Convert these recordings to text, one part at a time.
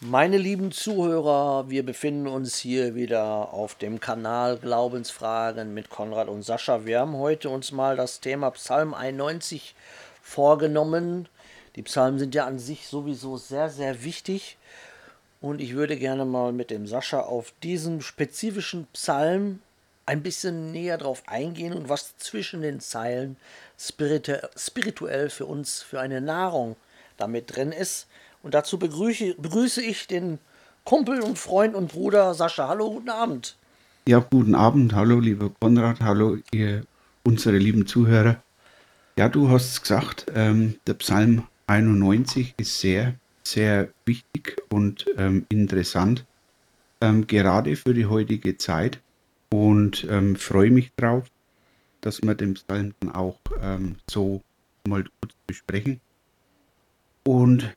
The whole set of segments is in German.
Meine lieben Zuhörer, wir befinden uns hier wieder auf dem Kanal Glaubensfragen mit Konrad und Sascha. Wir haben heute uns mal das Thema Psalm 91 vorgenommen. Die Psalmen sind ja an sich sowieso sehr, sehr wichtig. Und ich würde gerne mal mit dem Sascha auf diesen spezifischen Psalm ein bisschen näher drauf eingehen und was zwischen den Zeilen spirituell für uns für eine Nahrung damit drin ist. Und dazu begrüße, begrüße ich den Kumpel und Freund und Bruder Sascha. Hallo, guten Abend. Ja, guten Abend. Hallo, lieber Konrad. Hallo, ihr, unsere lieben Zuhörer. Ja, du hast gesagt, ähm, der Psalm 91 ist sehr, sehr wichtig und ähm, interessant, ähm, gerade für die heutige Zeit. Und ähm, freue mich drauf, dass wir den Psalm dann auch ähm, so mal kurz besprechen. Und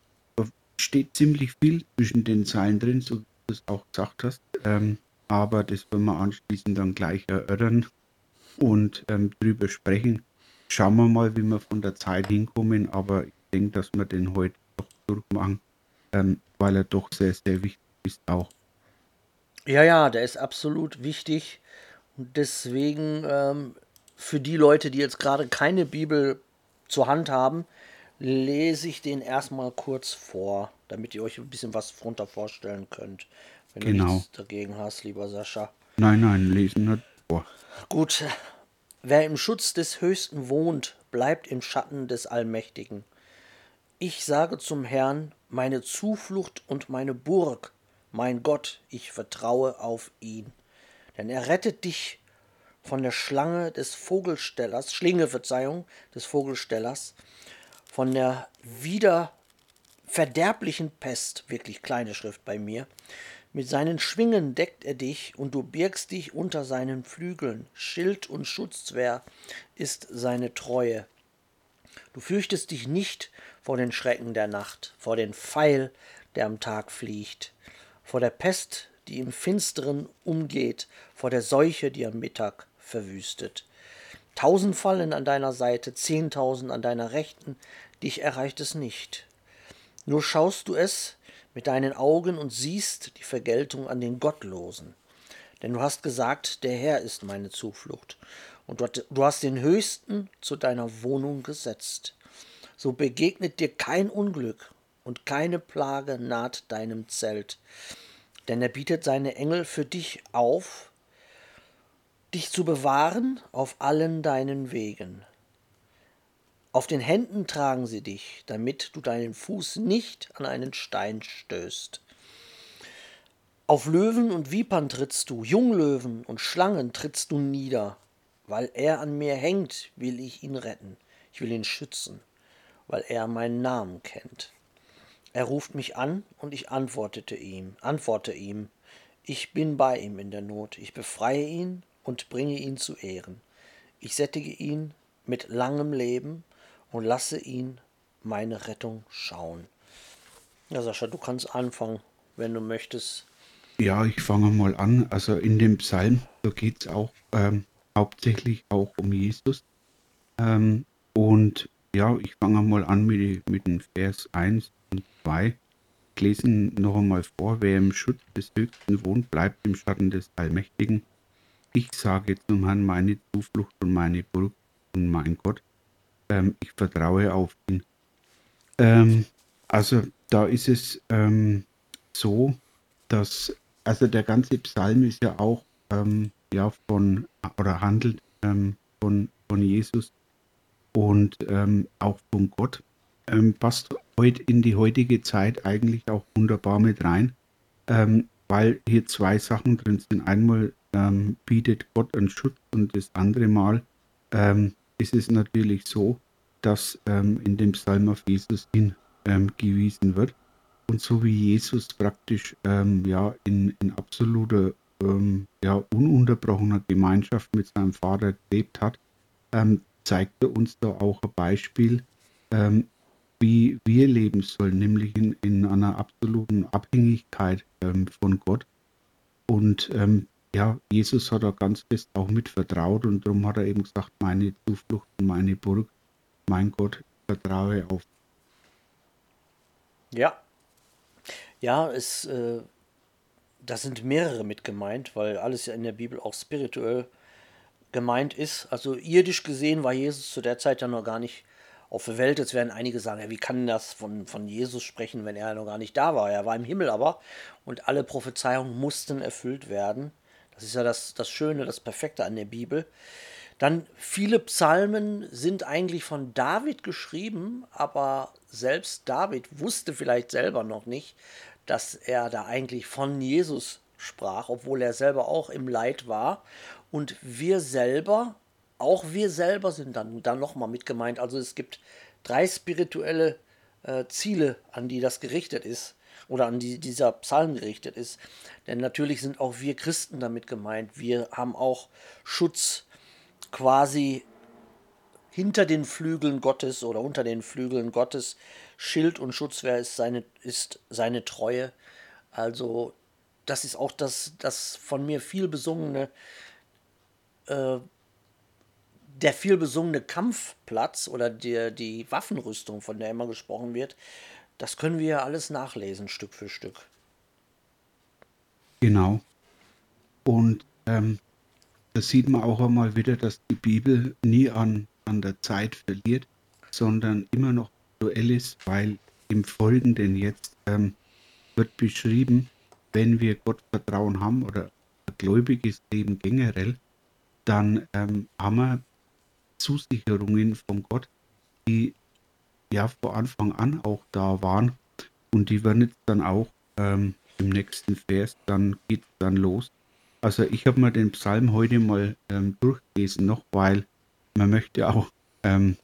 steht ziemlich viel zwischen den Zeilen drin, so wie du es auch gesagt hast. Ähm, aber das werden wir anschließend dann gleich erörtern und ähm, drüber sprechen. Schauen wir mal, wie wir von der Zeit hinkommen, aber ich denke, dass wir den heute doch durchmachen, ähm, weil er doch sehr, sehr wichtig ist auch. Ja, ja, der ist absolut wichtig. Und deswegen ähm, für die Leute, die jetzt gerade keine Bibel zur Hand haben, lese ich den erstmal kurz vor, damit ihr euch ein bisschen was drunter vorstellen könnt. Wenn genau. du nichts dagegen hast, lieber Sascha. Nein, nein, lesen nicht vor. Gut. Wer im Schutz des Höchsten wohnt, bleibt im Schatten des Allmächtigen. Ich sage zum Herrn, meine Zuflucht und meine Burg, mein Gott, ich vertraue auf ihn. Denn er rettet dich von der Schlange des Vogelstellers, Schlinge, Verzeihung, des Vogelstellers, von der wieder verderblichen Pest, wirklich kleine Schrift bei mir. Mit seinen Schwingen deckt er dich und du birgst dich unter seinen Flügeln. Schild und Schutzwehr ist seine Treue. Du fürchtest dich nicht vor den Schrecken der Nacht, vor den Pfeil, der am Tag fliegt, vor der Pest, die im Finsteren umgeht, vor der Seuche, die am Mittag verwüstet. Tausend fallen an deiner Seite, zehntausend an deiner Rechten, dich erreicht es nicht. Nur schaust du es mit deinen Augen und siehst die Vergeltung an den Gottlosen. Denn du hast gesagt, der Herr ist meine Zuflucht, und du hast den Höchsten zu deiner Wohnung gesetzt. So begegnet dir kein Unglück und keine Plage naht deinem Zelt. Denn er bietet seine Engel für dich auf, dich zu bewahren auf allen deinen Wegen. Auf den Händen tragen sie dich, damit du deinen Fuß nicht an einen Stein stößt. Auf Löwen und Vipern trittst du, Junglöwen und Schlangen trittst du nieder. Weil er an mir hängt, will ich ihn retten. Ich will ihn schützen, weil er meinen Namen kennt. Er ruft mich an und ich antwortete ihm, antworte ihm. Ich bin bei ihm in der Not. Ich befreie ihn und bringe ihn zu Ehren. Ich sättige ihn mit langem Leben und lasse ihn meine Rettung schauen. Ja, Sascha, du kannst anfangen, wenn du möchtest. Ja, ich fange mal an. Also in dem Psalm, da geht es auch ähm, hauptsächlich auch um Jesus. Ähm, und ja, ich fange mal an mit, mit dem Vers 1 und 2. Ich lese noch einmal vor, wer im Schutz des Höchsten wohnt, bleibt im Schatten des Allmächtigen. Ich sage zum Herrn meine Zuflucht und meine Burg und mein Gott. Ähm, ich vertraue auf ihn. Ähm, also da ist es ähm, so, dass also der ganze Psalm ist ja auch ähm, ja von oder handelt ähm, von, von Jesus und ähm, auch von Gott. passt heute in die heutige Zeit eigentlich auch wunderbar mit rein, weil hier zwei Sachen drin sind. Einmal ähm, bietet Gott einen Schutz und das andere Mal ähm, ist es natürlich so, dass ähm, in dem Psalm auf Jesus hingewiesen ähm, wird. Und so wie Jesus praktisch ähm, ja, in, in absoluter, ähm, ja, ununterbrochener Gemeinschaft mit seinem Vater gelebt hat, zeigt er uns da auch ein Beispiel, wie wir leben sollen, nämlich in, in einer absoluten Abhängigkeit von Gott. Und ähm, ja, Jesus hat da ganz fest auch mit vertraut und darum hat er eben gesagt, meine Zuflucht und meine Burg, mein Gott, vertraue auf. Ja. Ja, es, äh, da sind mehrere mit gemeint, weil alles ja in der Bibel auch spirituell gemeint ist. Also irdisch gesehen war Jesus zu der Zeit ja noch gar nicht auf der Welt. Jetzt werden einige sagen, ja, wie kann das von, von Jesus sprechen, wenn er noch gar nicht da war? Er war im Himmel aber und alle Prophezeiungen mussten erfüllt werden. Das ist ja das, das Schöne, das Perfekte an der Bibel. Dann viele Psalmen sind eigentlich von David geschrieben, aber selbst David wusste vielleicht selber noch nicht, dass er da eigentlich von Jesus sprach, obwohl er selber auch im Leid war. Und wir selber, auch wir selber sind dann, dann nochmal mit gemeint. Also es gibt drei spirituelle äh, Ziele, an die das gerichtet ist oder an die dieser Psalm gerichtet ist. Denn natürlich sind auch wir Christen damit gemeint. Wir haben auch Schutz quasi hinter den Flügeln Gottes oder unter den Flügeln Gottes. Schild und Schutzwehr ist seine, ist seine Treue. Also das ist auch das, das von mir viel besungene, äh, der viel besungene Kampfplatz oder die, die Waffenrüstung, von der immer gesprochen wird. Das können wir ja alles nachlesen, Stück für Stück. Genau. Und ähm, da sieht man auch einmal wieder, dass die Bibel nie an, an der Zeit verliert, sondern immer noch aktuell ist, weil im Folgenden jetzt ähm, wird beschrieben, wenn wir Gott Vertrauen haben oder gläubiges Leben generell, dann ähm, haben wir Zusicherungen von Gott, die ja vor Anfang an auch da waren und die werden jetzt dann auch ähm, im nächsten Vers, dann geht dann los. Also ich habe mir den Psalm heute mal ähm, durchgelesen noch, weil man möchte auch ähm,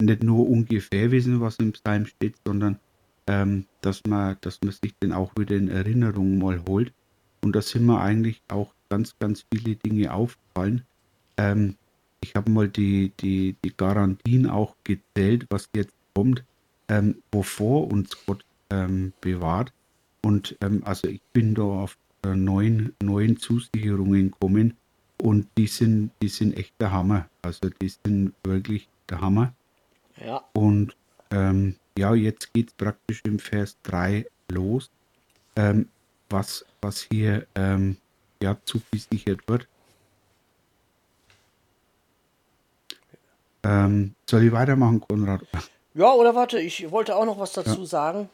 nicht nur ungefähr wissen, was im Psalm steht, sondern ähm, dass, man, dass man sich den auch wieder in Erinnerung mal holt. Und da sind mir eigentlich auch ganz, ganz viele Dinge aufgefallen. Ähm, ich habe mal die, die, die Garantien auch gezählt, was jetzt kommt, ähm, wovor uns Gott ähm, bewahrt. Und ähm, also ich bin da auf äh, neun, neun Zusicherungen gekommen und die sind, die sind echt der Hammer. Also die sind wirklich der Hammer. Ja. Und ähm, ja, jetzt geht es praktisch im Vers 3 los, ähm, was, was hier ähm, ja, zugesichert wird. Ähm, soll ich weitermachen, Konrad? Ja, oder warte, ich wollte auch noch was dazu ja. sagen.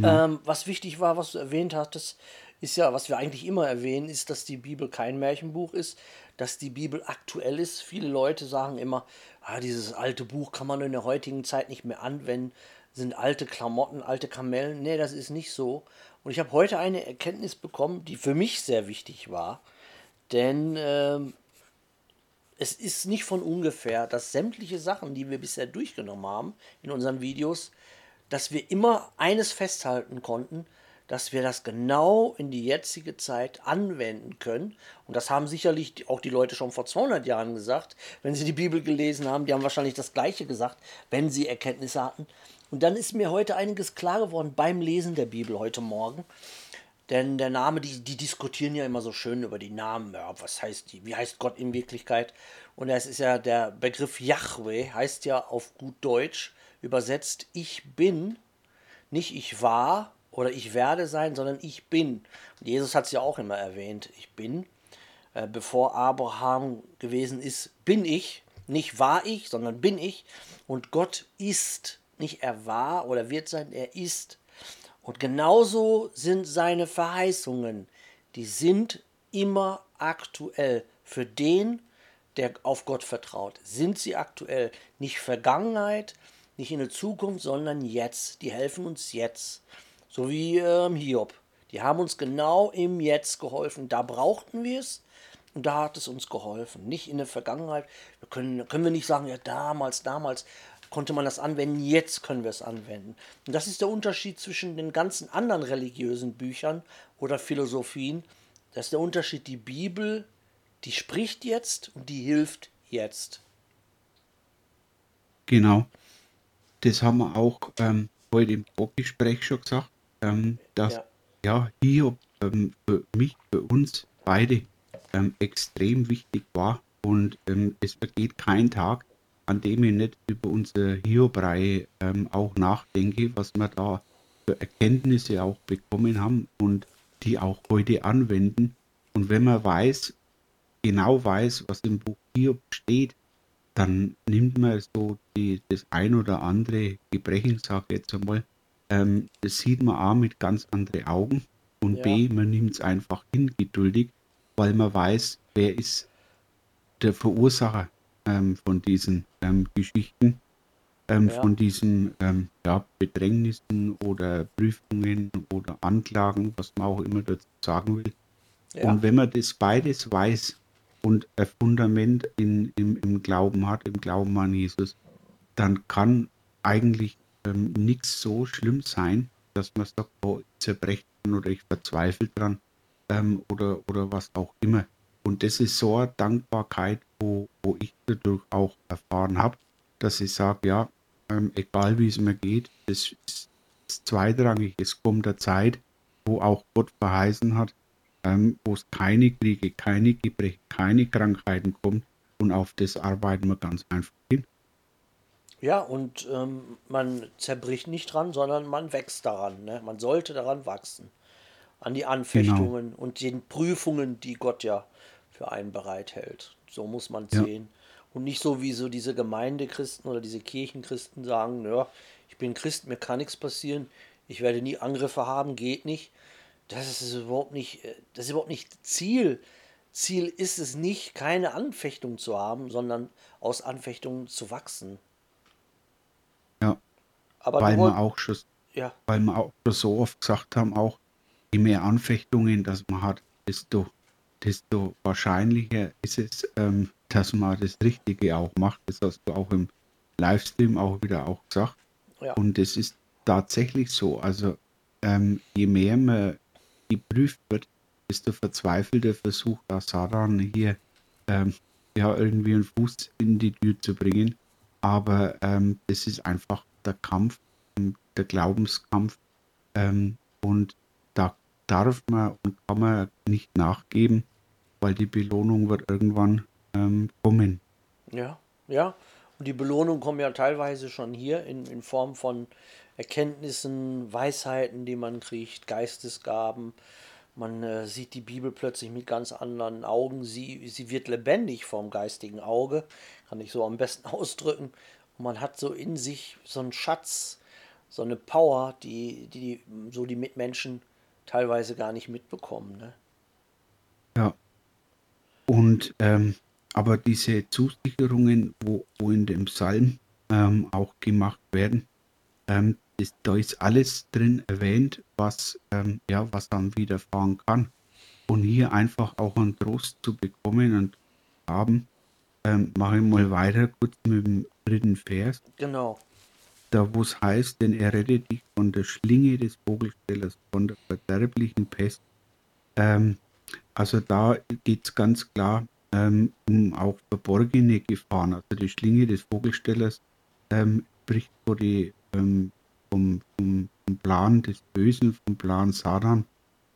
Ja. Ähm, was wichtig war, was du erwähnt hattest, ist ja, was wir eigentlich immer erwähnen, ist, dass die Bibel kein Märchenbuch ist, dass die Bibel aktuell ist. Viele Leute sagen immer, ah, dieses alte Buch kann man in der heutigen Zeit nicht mehr anwenden, sind alte Klamotten, alte Kamellen. Nee, das ist nicht so. Und ich habe heute eine Erkenntnis bekommen, die für mich sehr wichtig war, denn ähm, es ist nicht von ungefähr, dass sämtliche Sachen, die wir bisher durchgenommen haben in unseren Videos, dass wir immer eines festhalten konnten, dass wir das genau in die jetzige Zeit anwenden können. Und das haben sicherlich auch die Leute schon vor 200 Jahren gesagt, wenn sie die Bibel gelesen haben. Die haben wahrscheinlich das Gleiche gesagt, wenn sie Erkenntnisse hatten. Und dann ist mir heute einiges klar geworden beim Lesen der Bibel heute Morgen. Denn der Name, die, die diskutieren ja immer so schön über die Namen. Ja, was heißt die? Wie heißt Gott in Wirklichkeit? Und es ist ja der Begriff Yahweh, heißt ja auf gut Deutsch übersetzt, ich bin, nicht ich war, oder ich werde sein, sondern ich bin. Und Jesus hat es ja auch immer erwähnt, ich bin. Äh, bevor Abraham gewesen ist, bin ich. Nicht war ich, sondern bin ich. Und Gott ist. Nicht er war oder wird sein, er ist. Und genauso sind seine Verheißungen. Die sind immer aktuell. Für den, der auf Gott vertraut, sind sie aktuell. Nicht Vergangenheit, nicht in der Zukunft, sondern jetzt. Die helfen uns jetzt. So wie ähm, Hiob. Die haben uns genau im Jetzt geholfen. Da brauchten wir es und da hat es uns geholfen. Nicht in der Vergangenheit. Wir können, können wir nicht sagen, ja, damals, damals konnte man das anwenden, jetzt können wir es anwenden. Und das ist der Unterschied zwischen den ganzen anderen religiösen Büchern oder Philosophien. Das ist der Unterschied. Die Bibel, die spricht jetzt und die hilft jetzt. Genau. Das haben wir auch ähm, heute im Vorgespräch schon gesagt ähm, dass ja, ja hier ähm, für mich, für uns beide ähm, extrem wichtig war. Und ähm, es vergeht kein Tag, an dem ich nicht über unsere Hiob-Reihe ähm, auch nachdenke, was wir da für Erkenntnisse auch bekommen haben und die auch heute anwenden. Und wenn man weiß, genau weiß, was im Buch Hiob steht, dann nimmt man so die, das ein oder andere Gebrechen, sage ich jetzt einmal, ähm, das sieht man A mit ganz anderen Augen und ja. B, man nimmt es einfach hin, geduldig, weil man weiß, wer ist der Verursacher ähm, von diesen ähm, Geschichten, ähm, ja. von diesen ähm, ja, Bedrängnissen oder Prüfungen oder Anklagen, was man auch immer dazu sagen will. Ja. Und wenn man das beides weiß und ein Fundament in, im, im Glauben hat, im Glauben an Jesus, dann kann eigentlich ähm, nichts so schlimm sein, dass man sagt, oh, ich zerbreche oder ich verzweifle dran ähm, oder, oder was auch immer. Und das ist so eine Dankbarkeit, wo, wo ich dadurch auch erfahren habe, dass ich sage, ja, ähm, egal wie es mir geht, das ist, zweitrangig. Es kommt der Zeit, wo auch Gott verheißen hat, ähm, wo es keine Kriege, keine Gebrechen, keine Krankheiten kommt. Und auf das arbeiten wir ganz einfach hin. Ja, und ähm, man zerbricht nicht dran, sondern man wächst daran. Ne? Man sollte daran wachsen. An die genau. Anfechtungen genau. und den Prüfungen, die Gott ja für einen bereithält. So muss man ja. sehen. Und nicht so wie so diese Gemeindechristen oder diese Kirchenchristen sagen, ja, ich bin Christ, mir kann nichts passieren, ich werde nie Angriffe haben, geht nicht. Das ist überhaupt nicht, äh, das ist überhaupt nicht Ziel. Ziel ist es nicht, keine Anfechtung zu haben, sondern aus Anfechtungen zu wachsen. Ja. Aber weil wir auch schon, ja. weil wir auch so oft gesagt haben, auch je mehr Anfechtungen, dass man hat, desto desto wahrscheinlicher ist es, ähm, dass man das Richtige auch macht. Das hast du auch im Livestream auch wieder auch gesagt. Ja. Und es ist tatsächlich so. Also ähm, je mehr man geprüft wird, desto verzweifelter versucht auch Satan hier ähm, ja irgendwie einen Fuß in die Tür zu bringen. Aber ähm, das ist einfach der Kampf, der Glaubenskampf. Ähm, und da darf man und kann man nicht nachgeben weil die Belohnung wird irgendwann ähm, kommen. Ja, ja. Und die Belohnung kommen ja teilweise schon hier in, in Form von Erkenntnissen, Weisheiten, die man kriegt, Geistesgaben. Man äh, sieht die Bibel plötzlich mit ganz anderen Augen. Sie, sie wird lebendig vom geistigen Auge, kann ich so am besten ausdrücken. Und man hat so in sich so einen Schatz, so eine Power, die, die so die Mitmenschen teilweise gar nicht mitbekommen. Ne? Ja. Und ähm, aber diese Zusicherungen, wo, wo in dem Psalm ähm, auch gemacht werden, ähm, ist, da ist alles drin erwähnt, was, ähm, ja, was dann widerfahren kann. Und hier einfach auch einen Trost zu bekommen und haben, ähm, mache ich mal weiter kurz mit dem dritten Vers. Genau. Da, wo es heißt, denn er rettet dich von der Schlinge des Vogelstellers, von der verderblichen Pest. Ähm, also da geht es ganz klar ähm, um auch verborgene Gefahren. Also die Schlinge des Vogelstellers ähm, bricht vor die, ähm, vom, vom, vom, Plan des Bösen, vom Plan Satan,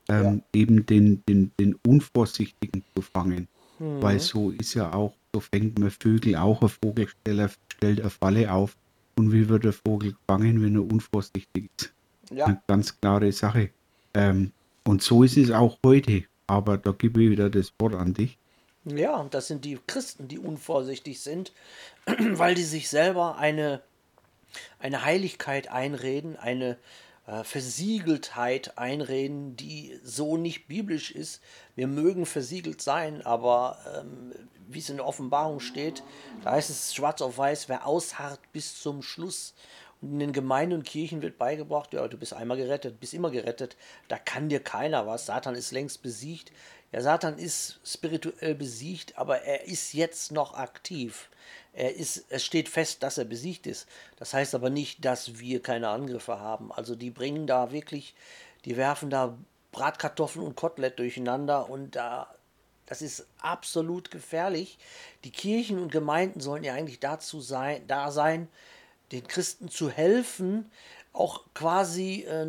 ähm, ja. eben den, den, den Unvorsichtigen zu fangen. Mhm. Weil so ist ja auch, so fängt man Vögel auch, ein Vogelsteller stellt eine Falle auf. Und wie wird der Vogel gefangen, wenn er unvorsichtig ist? Ja. Eine ganz klare Sache. Ähm, und so ist es auch heute. Aber da gebe ich wieder das Wort an dich. Ja, das sind die Christen, die unvorsichtig sind, weil die sich selber eine, eine Heiligkeit einreden, eine äh, Versiegeltheit einreden, die so nicht biblisch ist. Wir mögen versiegelt sein, aber ähm, wie es in der Offenbarung steht, da heißt es schwarz auf weiß, wer ausharrt bis zum Schluss. In den Gemeinden und Kirchen wird beigebracht, ja, du bist einmal gerettet, bist immer gerettet, da kann dir keiner was. Satan ist längst besiegt. Ja, Satan ist spirituell besiegt, aber er ist jetzt noch aktiv. Er ist, es steht fest, dass er besiegt ist. Das heißt aber nicht, dass wir keine Angriffe haben. Also die bringen da wirklich, die werfen da Bratkartoffeln und Kotelett durcheinander und da, das ist absolut gefährlich. Die Kirchen und Gemeinden sollen ja eigentlich dazu sein, da sein, den Christen zu helfen, auch quasi äh,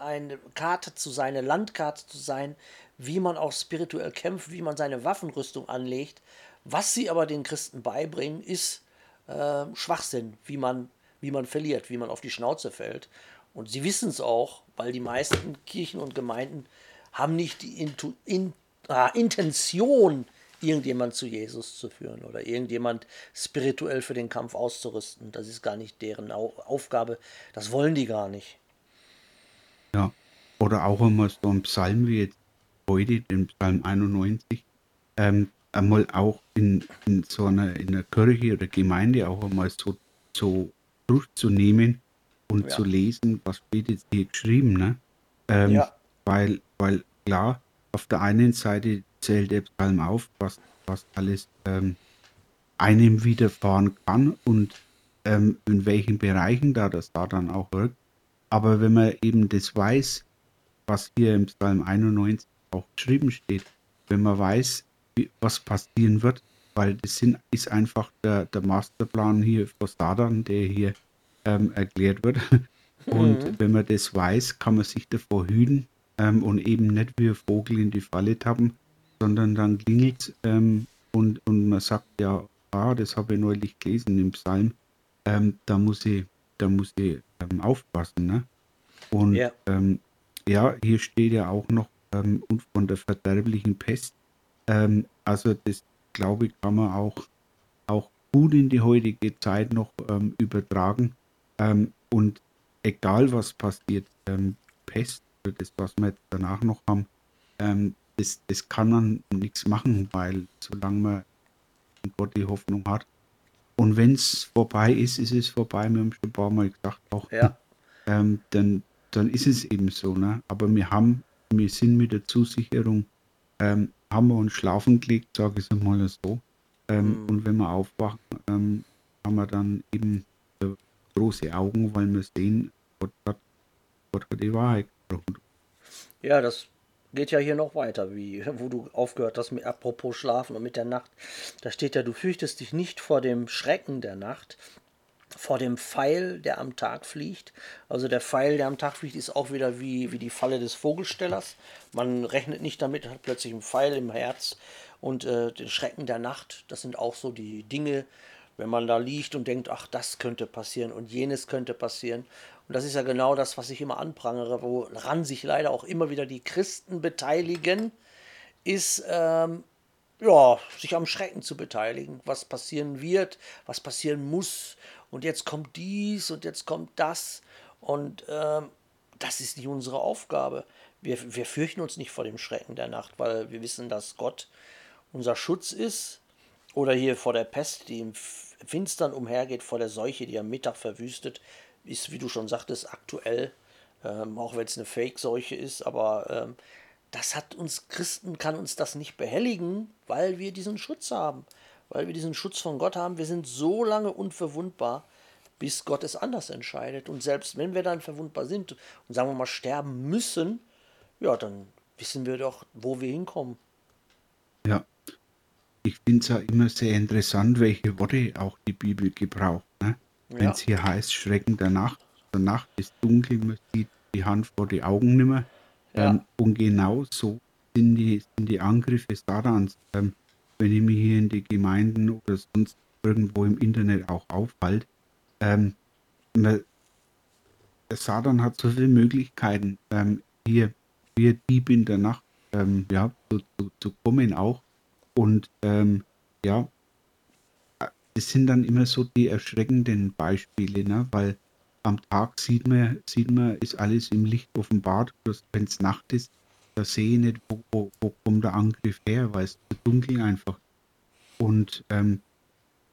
eine Karte zu sein, eine Landkarte zu sein, wie man auch spirituell kämpft, wie man seine Waffenrüstung anlegt. Was sie aber den Christen beibringen, ist äh, Schwachsinn, wie man, wie man verliert, wie man auf die Schnauze fällt. Und sie wissen es auch, weil die meisten Kirchen und Gemeinden haben nicht die Intu in, ah, Intention, irgendjemand zu Jesus zu führen oder irgendjemand spirituell für den Kampf auszurüsten. Das ist gar nicht deren Aufgabe. Das wollen die gar nicht. Ja, oder auch immer so ein Psalm wie jetzt heute, den Psalm 91, ähm, einmal auch in, in so einer, in einer Kirche oder Gemeinde auch einmal so, so durchzunehmen und ja. zu lesen, was steht jetzt hier geschrieben. Ne? Ähm, ja. weil, weil klar, auf der einen Seite zählt der Psalm auf, was, was alles ähm, einem widerfahren kann und ähm, in welchen Bereichen da das da dann auch wirkt. Aber wenn man eben das weiß, was hier im Psalm 91 auch geschrieben steht, wenn man weiß, wie, was passieren wird, weil das sind, ist einfach der, der Masterplan hier von Sadan, der hier ähm, erklärt wird. Und mhm. wenn man das weiß, kann man sich davor hüten ähm, und eben nicht wie ein Vogel in die Falle tappen, sondern dann klingelt ähm, und, und man sagt, ja, ah, das habe ich neulich gelesen im Psalm, ähm, da muss ich, da muss ich ähm, aufpassen. Ne? Und ja. Ähm, ja, hier steht ja auch noch ähm, von der verderblichen Pest. Ähm, also das, glaube ich, kann man auch, auch gut in die heutige Zeit noch übertragen. Und egal was passiert, ähm, Pest, das, was wir jetzt danach noch haben, ähm, das, das kann man nichts machen, weil solange man Gott die Hoffnung hat. Und wenn es vorbei ist, ist es vorbei. Wir haben schon ein paar Mal gesagt, auch ja. ähm, dann, dann ist es eben so. Ne? Aber wir haben, wir sind mit der Zusicherung, ähm, haben wir uns schlafen gelegt, sage ich es mal so. Ähm, mhm. Und wenn wir aufwachen, ähm, haben wir dann eben äh, große Augen, weil wir sehen, Gott hat, Gott hat die Wahrheit gesprochen. Ja, das geht ja hier noch weiter, wie wo du aufgehört hast mit apropos Schlafen und mit der Nacht. Da steht ja, du fürchtest dich nicht vor dem Schrecken der Nacht, vor dem Pfeil, der am Tag fliegt. Also der Pfeil, der am Tag fliegt, ist auch wieder wie, wie die Falle des Vogelstellers. Man rechnet nicht damit, hat plötzlich einen Pfeil im Herz. Und äh, den Schrecken der Nacht, das sind auch so die Dinge, wenn man da liegt und denkt, ach, das könnte passieren und jenes könnte passieren. Und das ist ja genau das, was ich immer anprangere, woran sich leider auch immer wieder die Christen beteiligen, ist ähm, ja, sich am Schrecken zu beteiligen, was passieren wird, was passieren muss. Und jetzt kommt dies und jetzt kommt das. Und ähm, das ist nicht unsere Aufgabe. Wir, wir fürchten uns nicht vor dem Schrecken der Nacht, weil wir wissen, dass Gott unser Schutz ist. Oder hier vor der Pest, die im Finstern umhergeht, vor der Seuche, die am Mittag verwüstet ist, wie du schon sagtest, aktuell, ähm, auch wenn es eine Fake-Seuche ist, aber ähm, das hat uns Christen, kann uns das nicht behelligen, weil wir diesen Schutz haben, weil wir diesen Schutz von Gott haben. Wir sind so lange unverwundbar, bis Gott es anders entscheidet. Und selbst wenn wir dann verwundbar sind und sagen wir mal sterben müssen, ja, dann wissen wir doch, wo wir hinkommen. Ja, ich finde es ja immer sehr interessant, welche Worte auch die Bibel gebraucht. Ne? Wenn es hier heißt, Schrecken der Nacht, der Nacht ist dunkel, man sieht die Hand vor die Augen nimmer. Ja. Ähm, und genau so sind die, sind die Angriffe Satans. Ähm, wenn ich mich hier in die Gemeinden oder sonst irgendwo im Internet auch aufhalte, ähm, der Satan hat so viele Möglichkeiten, ähm, hier wie Dieb in der Nacht ähm, ja, zu, zu, zu, kommen auch. Und ähm, ja, das sind dann immer so die erschreckenden Beispiele, ne? weil am Tag sieht man, sieht man, ist alles im Licht offenbart. Wenn es Nacht ist, da sehe ich nicht, wo, wo, wo kommt der Angriff her, weil es dunkel einfach. Und ähm,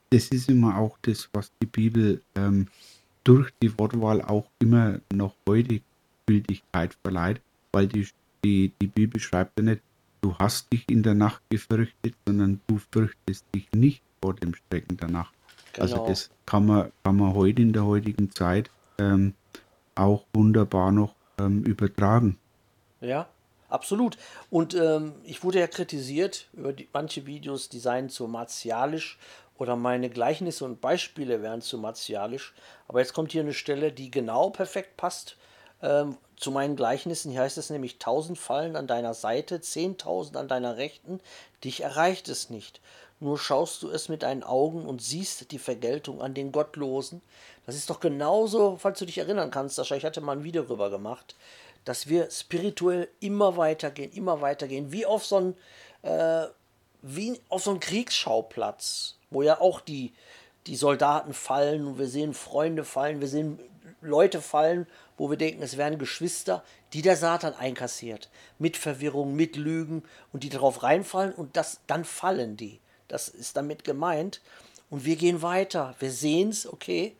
das ist immer auch das, was die Bibel ähm, durch die Wortwahl auch immer noch heute Gültigkeit verleiht, weil die, die, die Bibel schreibt ja nicht, du hast dich in der Nacht gefürchtet, sondern du fürchtest dich nicht vor dem Strecken danach. Also genau. Also das kann man, kann man heute in der heutigen Zeit ähm, auch wunderbar noch ähm, übertragen. Ja, absolut. Und ähm, ich wurde ja kritisiert über die, manche Videos, die seien zu martialisch oder meine Gleichnisse und Beispiele wären zu martialisch. Aber jetzt kommt hier eine Stelle, die genau perfekt passt ähm, zu meinen Gleichnissen, hier heißt es nämlich, tausend fallen an deiner Seite, zehntausend an deiner Rechten, dich erreicht es nicht. Nur schaust du es mit deinen Augen und siehst die Vergeltung an den Gottlosen. Das ist doch genauso, falls du dich erinnern kannst, Sascha, ich hatte mal ein Video darüber gemacht, dass wir spirituell immer weitergehen, immer weitergehen, wie auf so einen, äh, wie auf so Kriegsschauplatz, wo ja auch die, die Soldaten fallen und wir sehen Freunde fallen, wir sehen Leute fallen, wo wir denken, es wären Geschwister, die der Satan einkassiert. Mit Verwirrung, mit Lügen und die darauf reinfallen und das, dann fallen die. Das ist damit gemeint. Und wir gehen weiter. Wir sehen es, okay,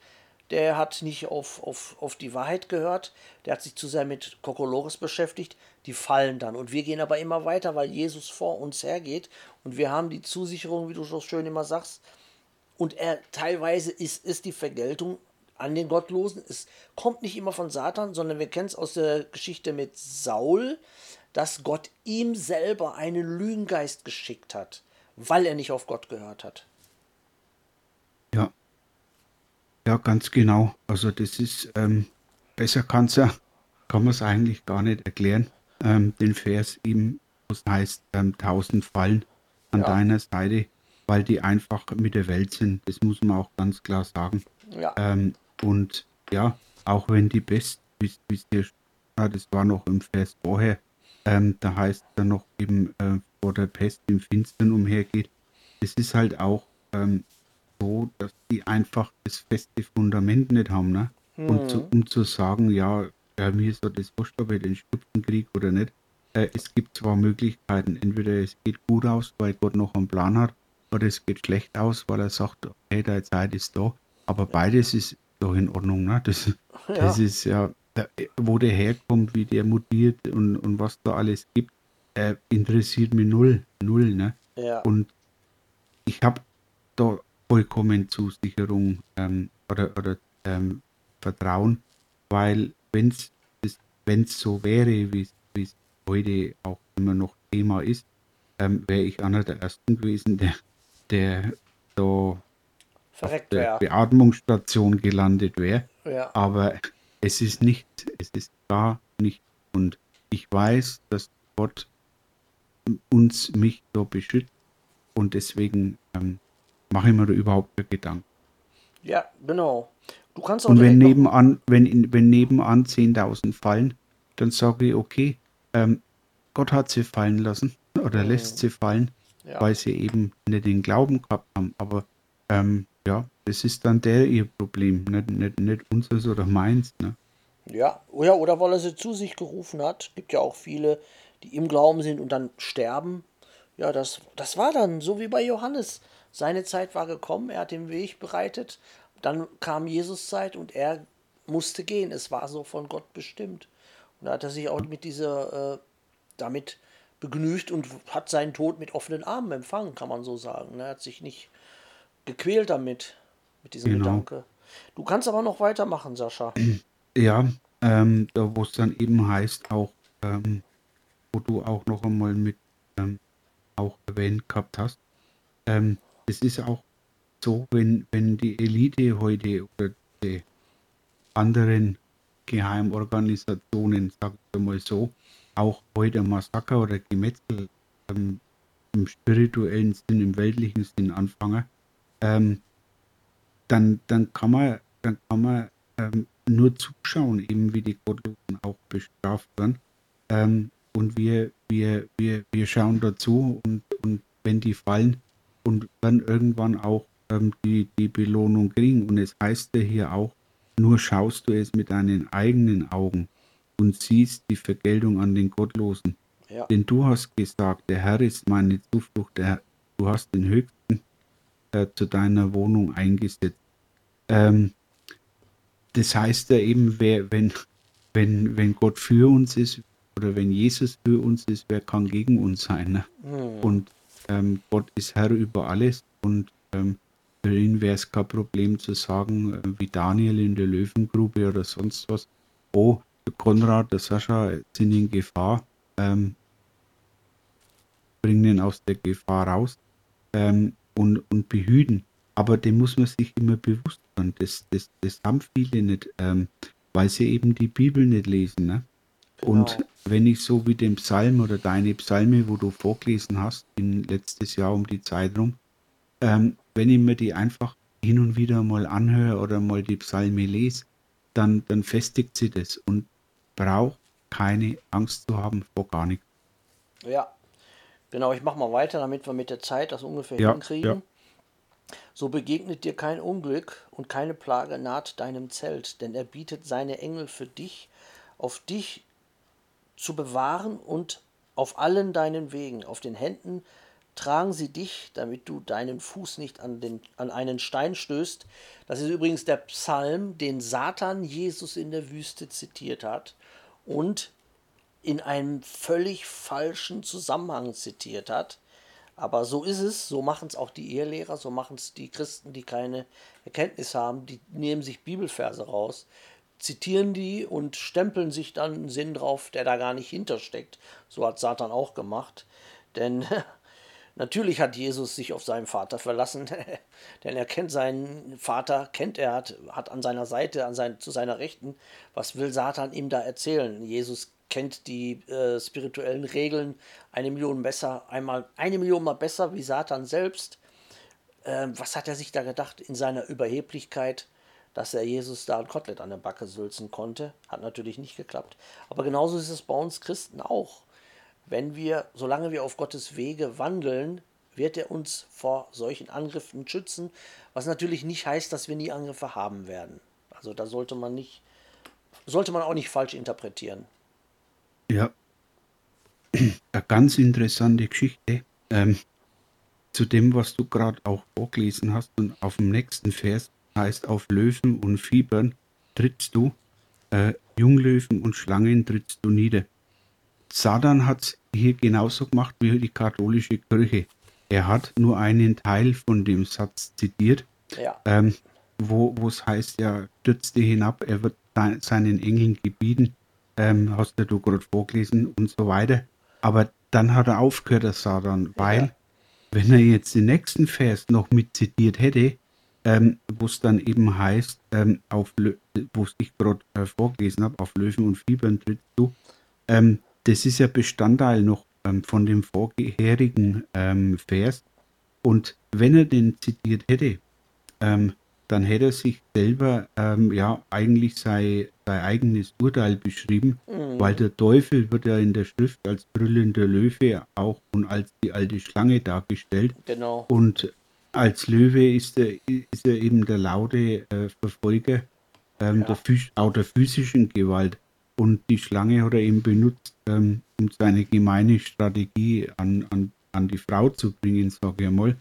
der hat nicht auf, auf, auf die Wahrheit gehört, der hat sich zu sehr mit Kokolores beschäftigt, die fallen dann. Und wir gehen aber immer weiter, weil Jesus vor uns hergeht und wir haben die Zusicherung, wie du so schön immer sagst. Und er teilweise ist, ist die Vergeltung an den Gottlosen. Es kommt nicht immer von Satan, sondern wir kennen es aus der Geschichte mit Saul, dass Gott ihm selber einen Lügengeist geschickt hat, weil er nicht auf Gott gehört hat. Ja. Ja, ganz genau. Also das ist, ähm, besser kann's ja, kann man es eigentlich gar nicht erklären. Ähm, den Vers eben, was heißt, ähm, tausend fallen an ja. deiner Seite, weil die einfach mit der Welt sind. Das muss man auch ganz klar sagen. Ja. Ähm, und ja, auch wenn die Best, wie es dir das war noch im Vers vorher, ähm, da heißt es dann noch eben äh, vor der Pest im Finstern umhergeht. Es ist halt auch ähm, so, dass die einfach das feste Fundament nicht haben. Ne? Mhm. Und zu, um zu sagen, ja, ja, mir ist das wurscht, ob ich den Stützen kriege oder nicht. Äh, es gibt zwar Möglichkeiten, entweder es geht gut aus, weil Gott noch einen Plan hat, oder es geht schlecht aus, weil er sagt, hey, deine Zeit ist da. Aber beides ist doch in Ordnung. Ne? Das, ja. das ist ja, wo der herkommt, wie der mutiert und, und was da alles gibt, äh, interessiert mich null. Null. Ne? Ja. Und ich habe da vollkommen Zusicherung ähm, oder, oder ähm, Vertrauen, weil wenn es so wäre, wie es heute auch immer noch Thema ist, ähm, wäre ich einer der Ersten gewesen, der, der da Verreckt der Beatmungsstation gelandet wäre. Ja. Aber es ist nicht, es ist gar nicht. Und ich weiß, dass Gott uns, mich da beschützt. Und deswegen ähm, mache ich mir da überhaupt keine Gedanken. Ja, genau. Du kannst auch Und wenn nebenan, wenn, wenn nebenan 10.000 fallen, dann sage ich, okay, ähm, Gott hat sie fallen lassen oder mhm. lässt sie fallen, ja. weil sie eben nicht den Glauben gehabt haben. Aber ähm, ja, das ist dann der ihr Problem, nicht, nicht, nicht unseres oder meins. Ne? Ja, ja, oder weil er sie zu sich gerufen hat. Gibt ja auch viele, die im Glauben sind und dann sterben. Ja, das, das war dann so wie bei Johannes. Seine Zeit war gekommen, er hat den Weg bereitet. Dann kam Jesus Zeit und er musste gehen. Es war so von Gott bestimmt. Und da hat er sich auch mit dieser, äh, damit begnügt und hat seinen Tod mit offenen Armen empfangen, kann man so sagen. Er hat sich nicht gequält damit, mit diesem genau. Gedanke. Du kannst aber noch weitermachen, Sascha. Ja, ähm, wo es dann eben heißt, auch, ähm, wo du auch noch einmal mit ähm, auch erwähnt gehabt hast, ähm, es ist auch so, wenn, wenn die Elite heute oder die anderen Geheimorganisationen, sag ich mal so, auch heute Massaker oder Gemetzel ähm, im spirituellen Sinn, im weltlichen Sinn anfangen, ähm, dann, dann kann man, dann kann man ähm, nur zuschauen, eben wie die Gottlosen auch bestraft werden. Ähm, und wir, wir, wir, wir schauen dazu und, und wenn die fallen und dann irgendwann auch ähm, die, die Belohnung kriegen. Und es heißt ja hier auch, nur schaust du es mit deinen eigenen Augen und siehst die Vergeltung an den Gottlosen. Ja. Denn du hast gesagt, der Herr ist meine Zuflucht, der, du hast den Höchsten äh, zu deiner Wohnung eingesetzt. Ähm, das heißt ja eben, wer, wenn, wenn, wenn Gott für uns ist oder wenn Jesus für uns ist, wer kann gegen uns sein? Ne? Mhm. Und ähm, Gott ist Herr über alles und ähm, für ihn wäre es kein Problem zu sagen, äh, wie Daniel in der Löwengrube oder sonst was, oh, Konrad, der Sascha sind in Gefahr, ähm, bringen ihn aus der Gefahr raus. Ähm, und, und behüten. Aber dem muss man sich immer bewusst sein. Das, das, das haben viele nicht. Ähm, weil sie eben die Bibel nicht lesen. Ne? Genau. Und wenn ich so wie den Psalm oder deine Psalme, wo du vorgelesen hast, in letztes Jahr um die Zeit rum, ähm, wenn ich mir die einfach hin und wieder mal anhöre oder mal die Psalme lese, dann, dann festigt sie das und braucht keine Angst zu haben vor gar nichts. Ja, genau, ich mache mal weiter, damit wir mit der Zeit das ungefähr ja, hinkriegen. Ja. So begegnet dir kein Unglück und keine Plage naht deinem Zelt, denn er bietet seine Engel für dich, auf dich zu bewahren und auf allen deinen Wegen, auf den Händen tragen sie dich, damit du deinen Fuß nicht an, den, an einen Stein stößt. Das ist übrigens der Psalm, den Satan Jesus in der Wüste zitiert hat und in einem völlig falschen Zusammenhang zitiert hat. Aber so ist es, so machen es auch die Ehelehrer, so machen es die Christen, die keine Erkenntnis haben, die nehmen sich Bibelverse raus, zitieren die und stempeln sich dann einen Sinn drauf, der da gar nicht hintersteckt. So hat Satan auch gemacht. Denn natürlich hat Jesus sich auf seinen Vater verlassen, denn er kennt seinen Vater, kennt er, hat, hat an seiner Seite, an sein, zu seiner Rechten. Was will Satan ihm da erzählen? Jesus kennt die äh, spirituellen Regeln eine Million besser, einmal eine Million mal besser wie Satan selbst. Ähm, was hat er sich da gedacht in seiner Überheblichkeit? dass er Jesus da ein Kotelett an der Backe sülzen konnte. Hat natürlich nicht geklappt. Aber genauso ist es bei uns Christen auch. Wenn wir, solange wir auf Gottes Wege wandeln, wird er uns vor solchen Angriffen schützen, was natürlich nicht heißt, dass wir nie Angriffe haben werden. Also da sollte man nicht, sollte man auch nicht falsch interpretieren. Ja, eine ganz interessante Geschichte. Ähm, zu dem, was du gerade auch vorgelesen hast und auf dem nächsten Vers heißt auf Löwen und Fiebern trittst du, äh, Junglöwen und Schlangen trittst du nieder. Satan hat hier genauso gemacht wie die katholische Kirche. Er hat nur einen Teil von dem Satz zitiert, ja. ähm, wo es heißt, ja, stürzte hinab, er wird seinen Engeln gebieten, ähm, hast du gerade vorgelesen und so weiter. Aber dann hat er aufgehört, der Satan, weil, wenn er jetzt den nächsten Vers noch mit zitiert hätte, ähm, wo es dann eben heißt, ähm, auf wo ich gerade äh, vorgelesen habe, auf Löwen und Fiebern trittst du. Ähm, das ist ja Bestandteil noch ähm, von dem vorherigen ähm, Vers. Und wenn er den zitiert hätte, ähm, dann hätte er sich selber ja eigentlich sein, sein eigenes Urteil beschrieben, mhm. weil der Teufel wird ja in der Schrift als brüllender Löwe auch und als die alte Schlange dargestellt. Genau. Und als Löwe ist er, ist er eben der laute äh, Verfolger ähm, ja. der, auch der physischen Gewalt. Und die Schlange hat er eben benutzt, ähm, um seine gemeine Strategie an, an, an die Frau zu bringen, sage ich mal.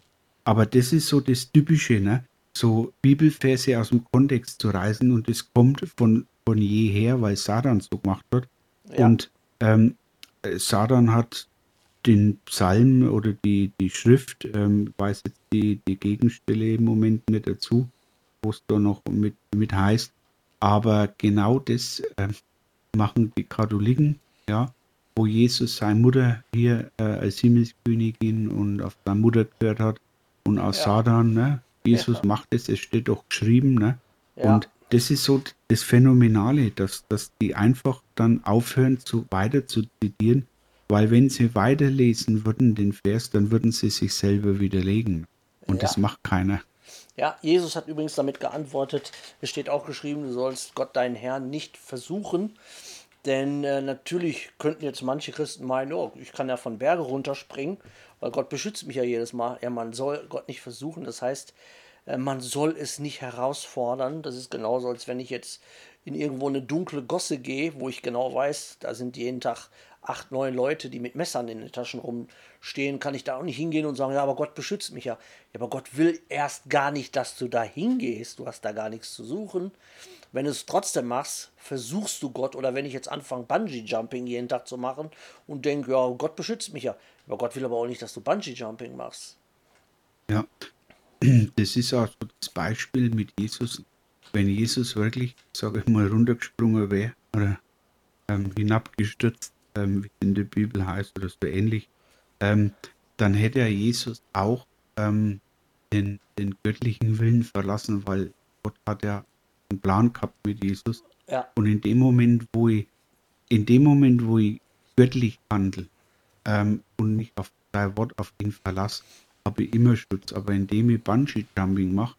Aber das ist so das Typische, ne? So Bibelverse aus dem Kontext zu reißen und das kommt von, von jeher, weil Satan so gemacht hat. Ja. Und ähm, Satan hat den Psalm oder die, die Schrift, ähm, weiß jetzt die, die Gegenstelle im Moment nicht dazu, wo es da noch mit, mit heißt. Aber genau das äh, machen die Katholiken, ja, wo Jesus seine Mutter hier äh, als Himmelskönigin und auf seine Mutter gehört hat und aus ja. Satan, ne? Jesus ja. macht es, es steht doch geschrieben, ne? Ja. Und das ist so das Phänomenale, dass, dass die einfach dann aufhören, zu, weiter zu zitieren weil wenn sie weiterlesen würden, den Vers, dann würden sie sich selber widerlegen. Und ja. das macht keiner. Ja, Jesus hat übrigens damit geantwortet, es steht auch geschrieben, du sollst Gott deinen Herrn nicht versuchen. Denn äh, natürlich könnten jetzt manche Christen meinen, oh, ich kann ja von Berge runterspringen, weil Gott beschützt mich ja jedes Mal. Ja, man soll Gott nicht versuchen. Das heißt, äh, man soll es nicht herausfordern. Das ist genauso, als wenn ich jetzt in irgendwo eine dunkle Gosse gehe, wo ich genau weiß, da sind jeden Tag acht, neun Leute, die mit Messern in den Taschen rumstehen, kann ich da auch nicht hingehen und sagen, ja, aber Gott beschützt mich ja. Ja, aber Gott will erst gar nicht, dass du da hingehst. Du hast da gar nichts zu suchen. Wenn du es trotzdem machst, versuchst du Gott, oder wenn ich jetzt anfange, Bungee-Jumping jeden Tag zu machen und denke, ja, Gott beschützt mich ja. Aber Gott will aber auch nicht, dass du Bungee-Jumping machst. Ja, das ist auch so das Beispiel mit Jesus. Wenn Jesus wirklich, sage ich mal, runtergesprungen wäre oder ähm, hinabgestürzt, ähm, wie es in der Bibel heißt oder so ähnlich, ähm, dann hätte er Jesus auch ähm, den, den göttlichen Willen verlassen, weil Gott hat ja einen Plan gehabt mit Jesus Ja. Und in dem Moment, wo ich, in dem Moment, wo ich göttlich handle ähm, und mich auf dein Wort, auf ihn verlasse, habe ich immer Schutz. Aber indem ich Bungee-Jumping mache,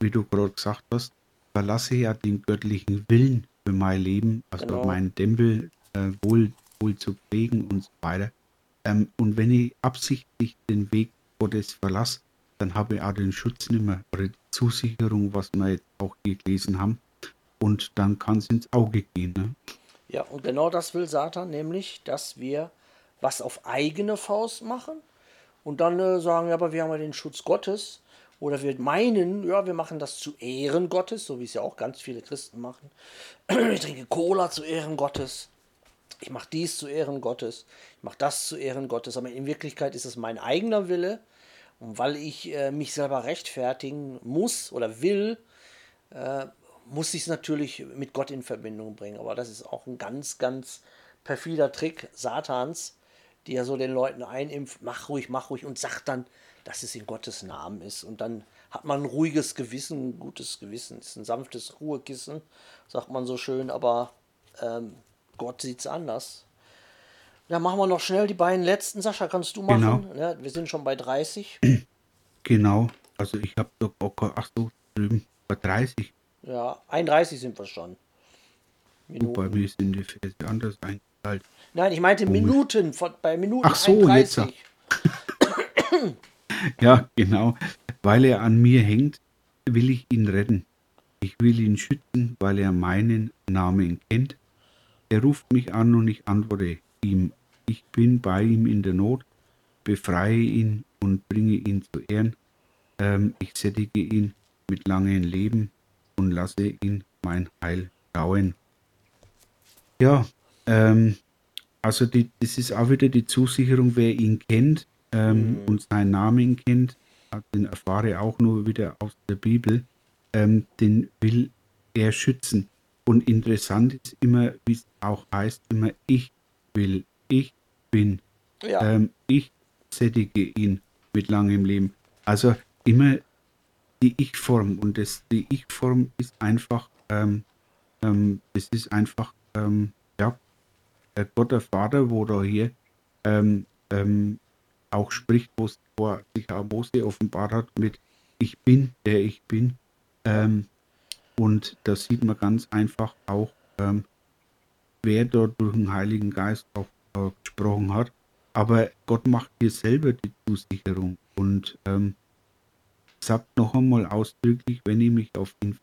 wie du gerade gesagt hast, verlasse ich ja den göttlichen Willen für mein Leben, also Genau. meinen Tempel äh, wohl, wohl zu pflegen und so weiter. Ähm, und wenn ich absichtlich den Weg Gottes verlasse, dann habe ich auch den Schutz nicht mehr oder die Zusicherung, was wir jetzt auch hier gelesen haben. Und dann kann es ins Auge gehen. Ne? Ja, und genau das will Satan, nämlich, dass wir was auf eigene Faust machen und dann äh, sagen, ja, aber wir haben ja den Schutz Gottes. Oder wir meinen, ja, wir machen das zu Ehren Gottes, so wie es ja auch ganz viele Christen machen. Ich trinke Cola zu Ehren Gottes. Ich mache dies zu Ehren Gottes. Ich mache das zu Ehren Gottes. Aber in Wirklichkeit ist es mein eigener Wille. Und weil ich äh, mich selber rechtfertigen muss oder will, äh, muss ich es natürlich mit Gott in Verbindung bringen. Aber das ist auch ein ganz, ganz perfider Trick Satans, die ja so den Leuten einimpft, mach ruhig, mach ruhig und sagt dann, dass es in Gottes Namen ist. Und dann hat man ein ruhiges Gewissen, ein gutes Gewissen. ist ein sanftes Ruhekissen, sagt man so schön, aber ähm, Gott sieht es anders. Ja, machen wir noch schnell die beiden letzten. Sascha, kannst du machen? Genau. Ja, wir sind schon bei 30. Genau. Also ich habe doch auch, ach so, drüben bei 30. Ja, 31 sind wir schon. Und bei mir sind die Verse anders eingeteilt. Nein, ich meinte Minuten, von, bei Minuten Ach so, 31. Ja, genau. Weil er an mir hängt, will ich ihn retten. Ich will ihn schützen, weil er meinen Namen kennt. Er ruft mich an und ich antworte ihm. Ich bin bei ihm in der Not, befreie ihn und bringe ihn zu Ehren. Ähm, ich sättige ihn mit langem Leben und lasse ihn mein Heil schauen. Ja, ähm, also die, das ist auch wieder die Zusicherung, wer ihn kennt ähm, und seinen Namen kennt, den erfahre ich auch nur wieder aus der Bibel, ähm, den will er schützen. Und interessant ist immer, wie es auch heißt, immer ich will, ich bin, Ja, ähm, ich sättige ihn mit langem Leben. Also immer die Ich-Form. Und das, die Ich-Form ist einfach, ähm, ähm, das ist einfach, ähm, ja, Gott der Vater, wo da hier ähm, ähm, auch spricht, wo sich auch Mose offenbart hat mit Ich bin, der ich bin. Ähm, und da sieht man ganz einfach auch, ähm, wer dort durch den Heiligen Geist auch äh, gesprochen hat. Aber Gott macht hier selber die Zusicherung und ähm, sagt noch einmal ausdrücklich, wenn ich mich auf ihn,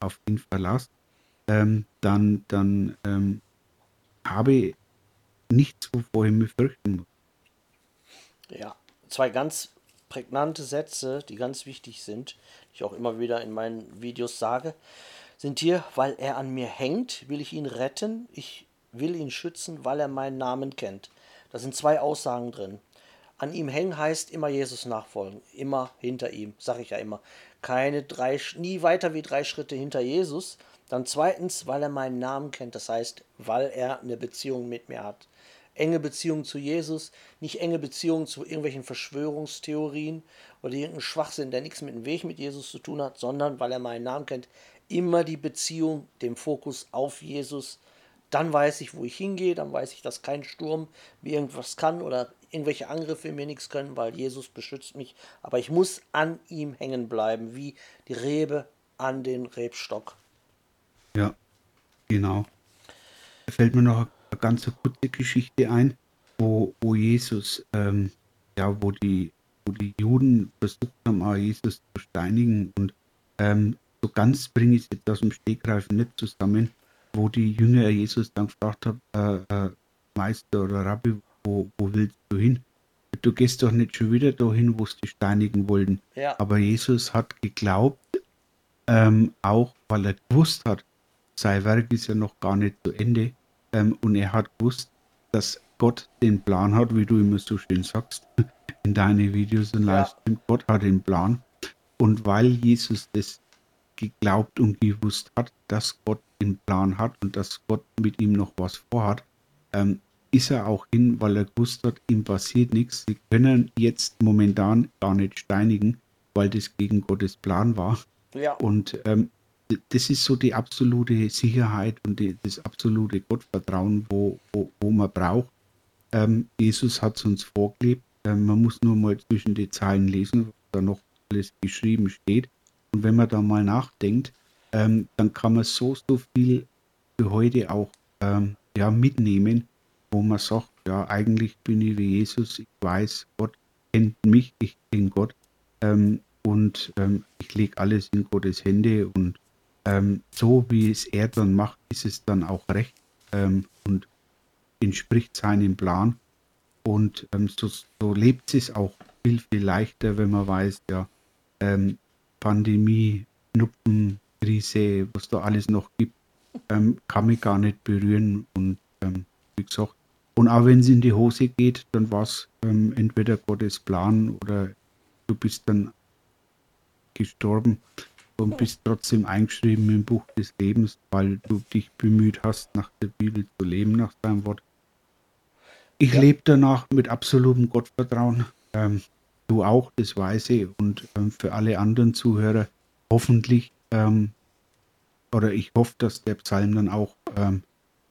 auf ihn verlasse, ähm, dann, dann habe ich nichts, wovor ich mich fürchten muss. ja. Zwei ganz prägnante Sätze, die ganz wichtig sind, die ich auch immer wieder in meinen Videos sage, sind hier, weil er an mir hängt, will ich ihn retten, ich will ihn schützen, weil er meinen Namen kennt. Da sind zwei Aussagen drin. An ihm hängen heißt immer Jesus nachfolgen, immer hinter ihm, sage ich ja immer. Keine drei, nie weiter wie drei Schritte hinter Jesus. Dann zweitens, weil er meinen Namen kennt, das heißt, weil er eine Beziehung mit mir hat. Enge Beziehung zu Jesus, nicht enge Beziehung zu irgendwelchen Verschwörungstheorien oder irgendeinem Schwachsinn, der nichts mit dem Weg mit Jesus zu tun hat, sondern weil er meinen Namen kennt, immer die Beziehung, den Fokus auf Jesus. Dann weiß ich, wo ich hingehe, dann weiß ich, dass kein Sturm mir irgendwas kann oder irgendwelche Angriffe mir nichts können, weil Jesus beschützt mich. Aber ich muss an ihm hängen bleiben, wie die Rebe an den Rebstock. Ja, genau. Da fällt mir noch eine ganz kurze Geschichte ein, wo, wo Jesus, ähm, ja, wo die, wo die Juden versucht haben, auch Jesus zu steinigen und ähm, so ganz bringe ich es jetzt aus dem Stegreif nicht zusammen, wo die Jünger Jesus dann gefragt haben, äh, äh, Meister oder Rabbi, wo, wo willst du hin? Du gehst doch nicht schon wieder dahin, wo sie dich steinigen wollten. Ja. Aber Jesus hat geglaubt, ähm, auch weil er gewusst hat, sein Werk ist ja noch gar nicht zu Ende. Ähm, und er hat gewusst, dass Gott den Plan hat, wie du immer so schön sagst, in deinen Videos und Ja. Livestream. Gott hat den Plan. Und weil Jesus das geglaubt und gewusst hat, dass Gott den Plan hat und dass Gott mit ihm noch was vorhat, ähm, ist er auch hin, weil er gewusst hat, ihm passiert nichts. Sie können jetzt momentan gar nicht steinigen, weil das gegen Gottes Plan war. Ja. Und ähm, das ist so die absolute Sicherheit und die, das absolute Gottvertrauen, wo, wo, wo man braucht. Ähm, Jesus hat es uns vorgelebt. Ähm, man muss nur mal zwischen die Zeilen lesen, was da noch alles geschrieben steht. Und wenn man da mal nachdenkt, ähm, dann kann man so, so viel für heute auch ähm, ja, mitnehmen, wo man sagt, ja, eigentlich bin ich wie Jesus, ich weiß, Gott kennt mich, ich kenne Gott ähm, und ähm, ich lege alles in Gottes Hände und ähm, so wie es er dann macht, ist es dann auch recht ähm, und entspricht seinem Plan. Und ähm, so, so, lebt es auch viel, viel leichter, wenn man weiß, ja, ähm, Pandemie, Krise, was da alles noch gibt, kann mich gar nicht berühren und wie gesagt, und auch wenn es in die Hose geht, dann war es ähm, entweder Gottes Plan oder du bist dann gestorben und bist trotzdem eingeschrieben im Buch des Lebens, weil du dich bemüht hast, nach der Bibel zu leben, nach seinem Wort. Ich ja. lebe danach mit absolutem Gottvertrauen. Ähm, du auch, das weiß ich. Und ähm, für alle anderen Zuhörer hoffentlich, ähm, oder ich hoffe, dass der Psalm dann auch ähm,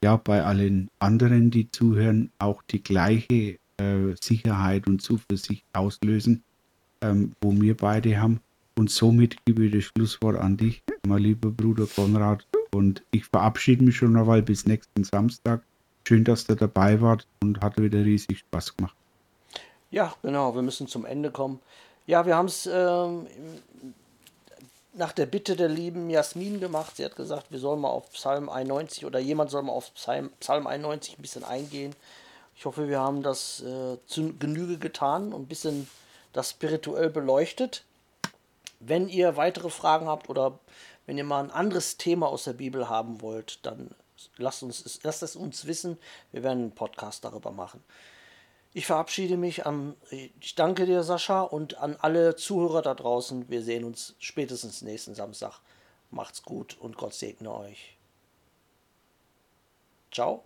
ja bei allen anderen, die zuhören, auch die gleiche äh, Sicherheit und Zuversicht auslösen, ähm, wo wir beide haben. Und somit gebe ich das Schlusswort an dich, mein lieber Bruder Konrad. Und ich verabschiede mich schon einmal bis nächsten Samstag. Schön, dass ihr dabei wart und hat wieder riesig Spaß gemacht. Ja, genau, wir müssen zum Ende kommen. Ja, wir haben es ähm, nach der Bitte der lieben Jasmin gemacht. Sie hat gesagt, wir sollen mal auf Psalm 91 oder jemand soll mal auf Psalm, Psalm 91 ein bisschen eingehen. Ich hoffe, wir haben das äh, zu Genüge getan und ein bisschen das spirituell beleuchtet. Wenn ihr weitere Fragen habt oder wenn ihr mal ein anderes Thema aus der Bibel haben wollt, dann lasst, uns, lasst es uns wissen. Wir werden einen Podcast darüber machen. Ich verabschiede mich. An, ich danke dir, Sascha, und an alle Zuhörer da draußen. Wir sehen uns spätestens nächsten Samstag. Macht's gut und Gott segne euch. Ciao.